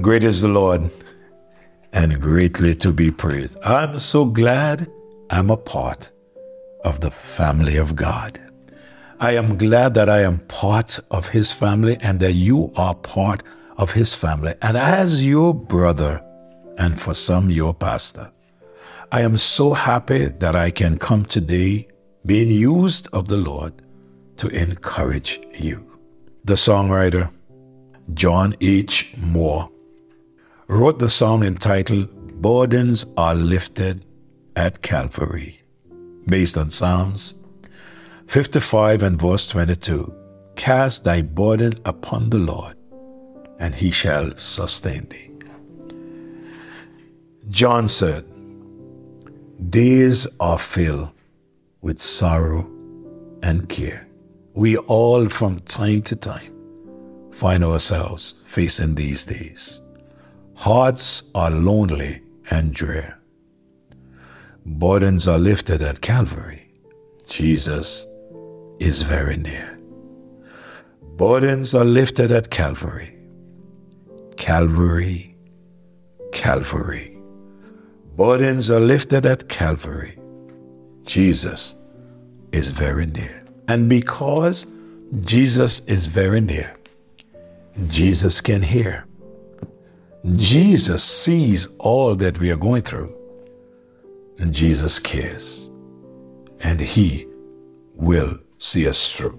Great is the Lord and greatly to be praised. I'm so glad I'm a part of the family of God. I am glad that I am part of His family and that you are part of His family. And as your brother, and for some, your pastor, I am so happy that I can come today being used of the Lord to encourage you. The songwriter, John H. Moore, wrote the song entitled Burdens Are Lifted at Calvary, based on Psalms 55 and verse 22. Cast thy burden upon the Lord, and he shall sustain thee. John said, Days are filled with sorrow and care. We all, from time to time, find ourselves facing these days. Hearts are lonely and drear. Burdens are lifted at Calvary. Jesus is very near. Burdens are lifted at Calvary. Calvary, Calvary. Burdens are lifted at Calvary. Jesus is very near. And because Jesus is very near, Jesus can hear. Jesus sees all that we are going through. And Jesus cares. And He will see us through.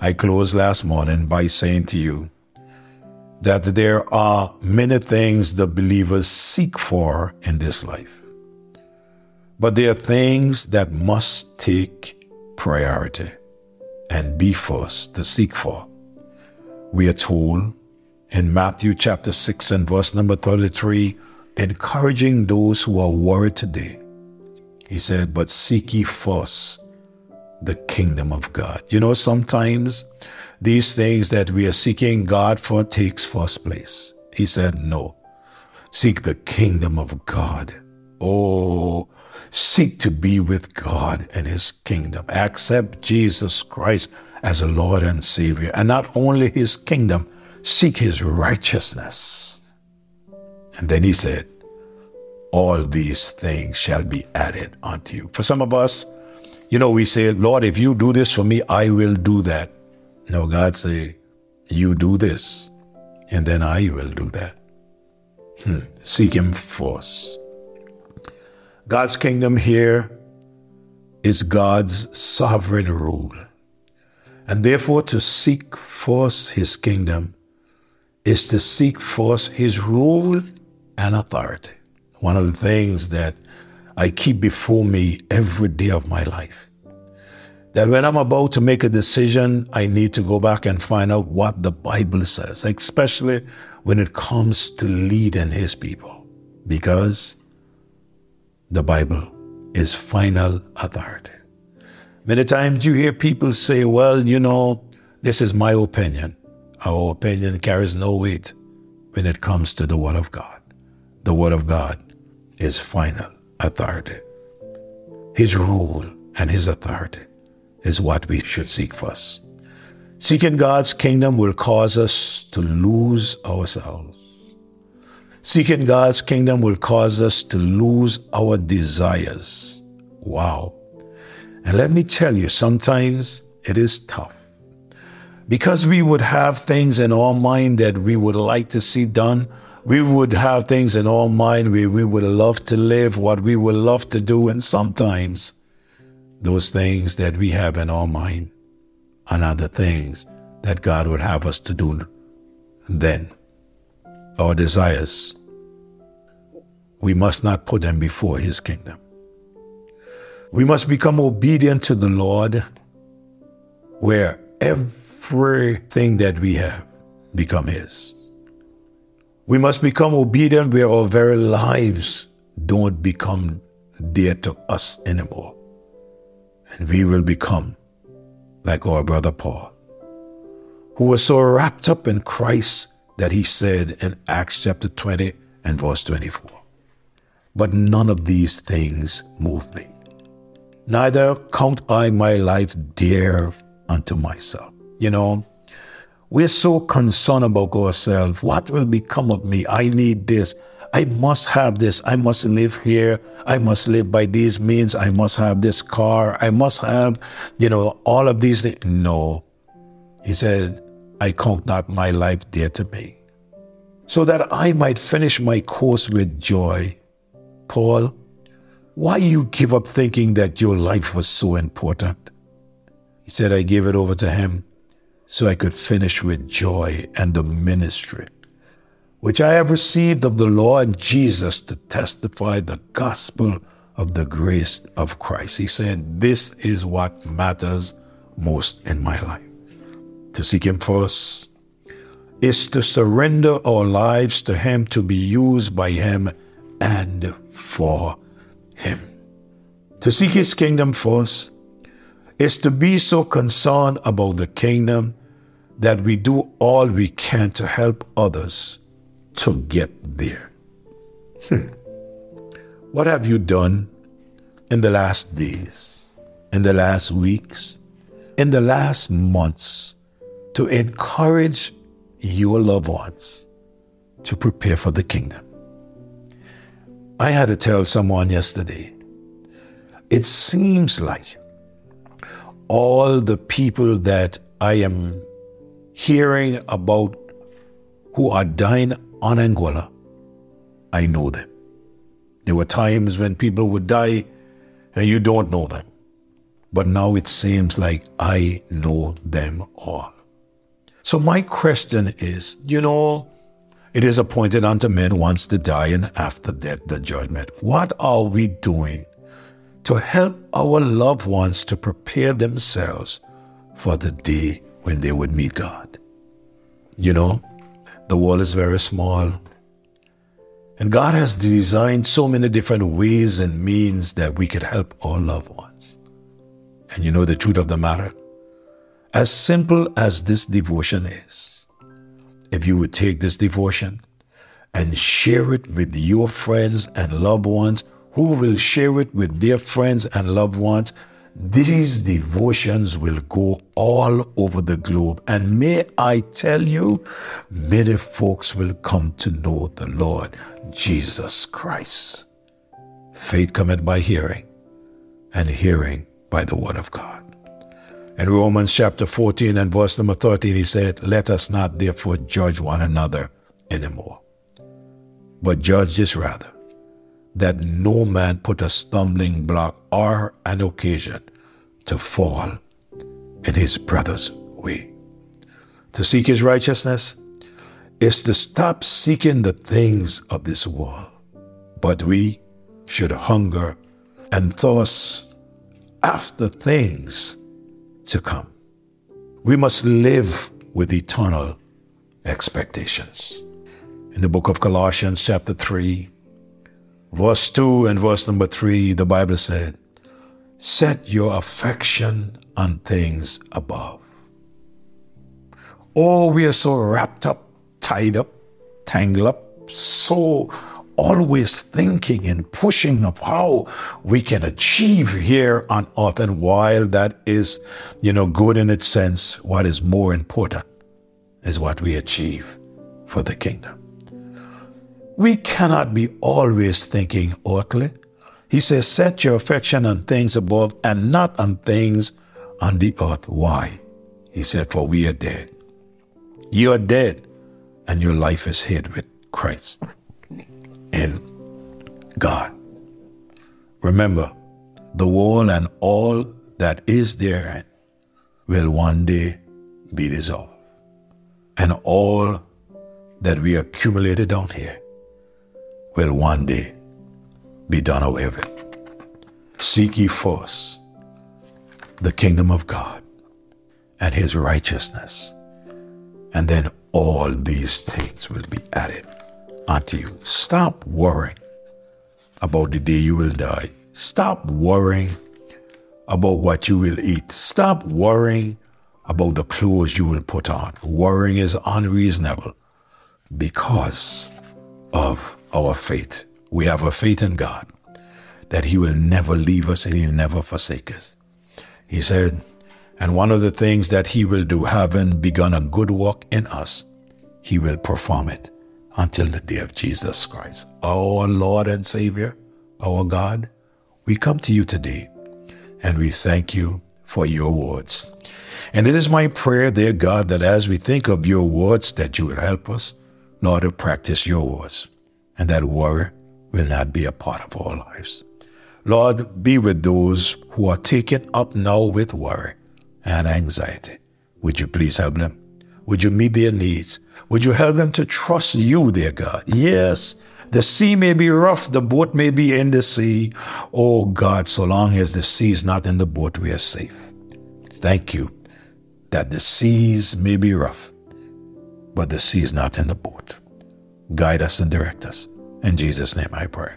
I closed last morning by saying to you that there are many things the believers seek for in this life. But there are things that must take priority and be first to seek for. We are told in Matthew chapter 6 and verse number 33, encouraging those who are worried today. He said, But seek ye first the kingdom of God. You know, sometimes these things that we are seeking God for takes first place. He said, No. Seek the kingdom of God. Oh, seek to be with God and his kingdom. Accept Jesus Christ as a Lord and Savior. And not only his kingdom, seek his righteousness. And then he said, All these things shall be added unto you. For some of us, you know, we say, Lord, if you do this for me, I will do that. No, God say, You do this, and then I will do that. Hmm. Seek him first. God's kingdom here is God's sovereign rule. And therefore, to seek first his kingdom is to seek first his rule and authority. One of the things that I keep before me every day of my life. That when I'm about to make a decision, I need to go back and find out what the Bible says, especially when it comes to leading his people. Because the Bible is final authority. Many times you hear people say, well, you know, this is my opinion. Our opinion carries no weight when it comes to the Word of God. The Word of God is final authority. His rule and His authority is what we should seek first. Seeking God's kingdom will cause us to lose ourselves. Seeking God's kingdom will cause us to lose our desires. Wow. And let me tell you, sometimes it is tough because we would have things in our mind that we would like to see done. We would have things in our mind where we would love to live, what we would love to do, and sometimes those things that we have in our mind not the things that God would have us to do then. Our desires, we must not put them before His kingdom. We must become obedient to the Lord where every everything that we have become His. We must become obedient where our very lives don't become dear to us anymore. And we will become like our brother Paul, who was so wrapped up in Christ that he said in Acts chapter 20 and verse 24, But none of these things move me. Neither count I my life dear unto myself you know, We're so concerned about ourselves. What will become of me? I need this. I must have this. I must live here. I must live by these means. I must have this car. I must have, you know, all of these things. No. He said, I count not my life dear to me, so that I might finish my course with joy. Paul, why you give up thinking that your life was so important? He said, I gave it over to him so I could finish with joy and the ministry, which I have received of the Lord Jesus to testify the gospel of the grace of Christ. He said, This is what matters most in my life. To seek Him first is to surrender our lives to Him to be used by Him and for Him. To seek His kingdom first is to be so concerned about the kingdom that we do all we can to help others to get there. Hmm. What have you done in the last days, in the last weeks, in the last months to encourage your loved ones to prepare for the kingdom? I had to tell someone yesterday, it seems like all the people that I am hearing about who are dying on Anguilla, I know them. There were times when people would die and you don't know them. But now it seems like I know them all. So my question is, you know, it is appointed unto men once to die and after that the judgment. What are we doing to help our loved ones to prepare themselves for the day when they would meet God. You know, the world is very small. And God has designed so many different ways and means that we could help our loved ones. And you know the truth of the matter? As simple as this devotion is, if you would take this devotion and share it with your friends and loved ones who will share it with their friends and loved ones. These devotions will go all over the globe. And may I tell you, many folks will come to know the Lord Jesus Christ. Faith cometh by hearing, and hearing by the word of God. In Romans chapter 14 and verse number 13, he said, Let us not therefore judge one another anymore, but judge this rather that no man put a stumbling block or an occasion to fall in his brother's way. To seek his righteousness is to stop seeking the things of this world, but we should hunger and thirst after things to come. We must live with eternal expectations. In the book of Colossians, chapter 3, verse 2 and verse number 3, the Bible said, Set your affection on things above. Oh, we are so wrapped up, tied up, tangled up, so always thinking and pushing of how we can achieve here on earth. And while that is, you know, good in its sense, what is more important is what we achieve for the kingdom. We cannot be always thinking earthly. He says, Set your affection on things above and not on things on the earth. Why? He said, For we are dead. You are dead, and your life is hid with Christ in God. Remember, the world and all that is therein will one day be dissolved. And all that we accumulated down here will one day be done away with. Seek ye first the kingdom of God and his righteousness, and then all these things will be added unto you. Stop worrying about the day you will die. Stop worrying about what you will eat. Stop worrying about the clothes you will put on. Worrying is unreasonable because of our faith. We have a faith in God that He will never leave us and He'll never forsake us. He said, And one of the things that He will do, having begun a good work in us, He will perform it until the day of Jesus Christ. Our Lord and Savior, our God, we come to you today and we thank you for your words. And it is my prayer, dear God, that as we think of your words, that you will help us, Lord, to practice your words, and that worry will not be a part of our lives. Lord, be with those who are taken up now with worry and anxiety. Would you please help them? Would you meet their needs? Would you help them to trust you, their God? Yes, the sea may be rough, the boat may be in the sea. Oh God, so long as the sea is not in the boat, we are safe. Thank you that the seas may be rough, but the sea is not in the boat. Guide us and direct us. In Jesus' name I pray.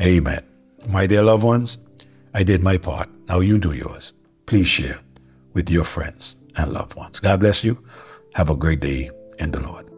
Amen. My dear loved ones, I did my part. Now you do yours. Please share with your friends and loved ones. God bless you. Have a great day in the Lord.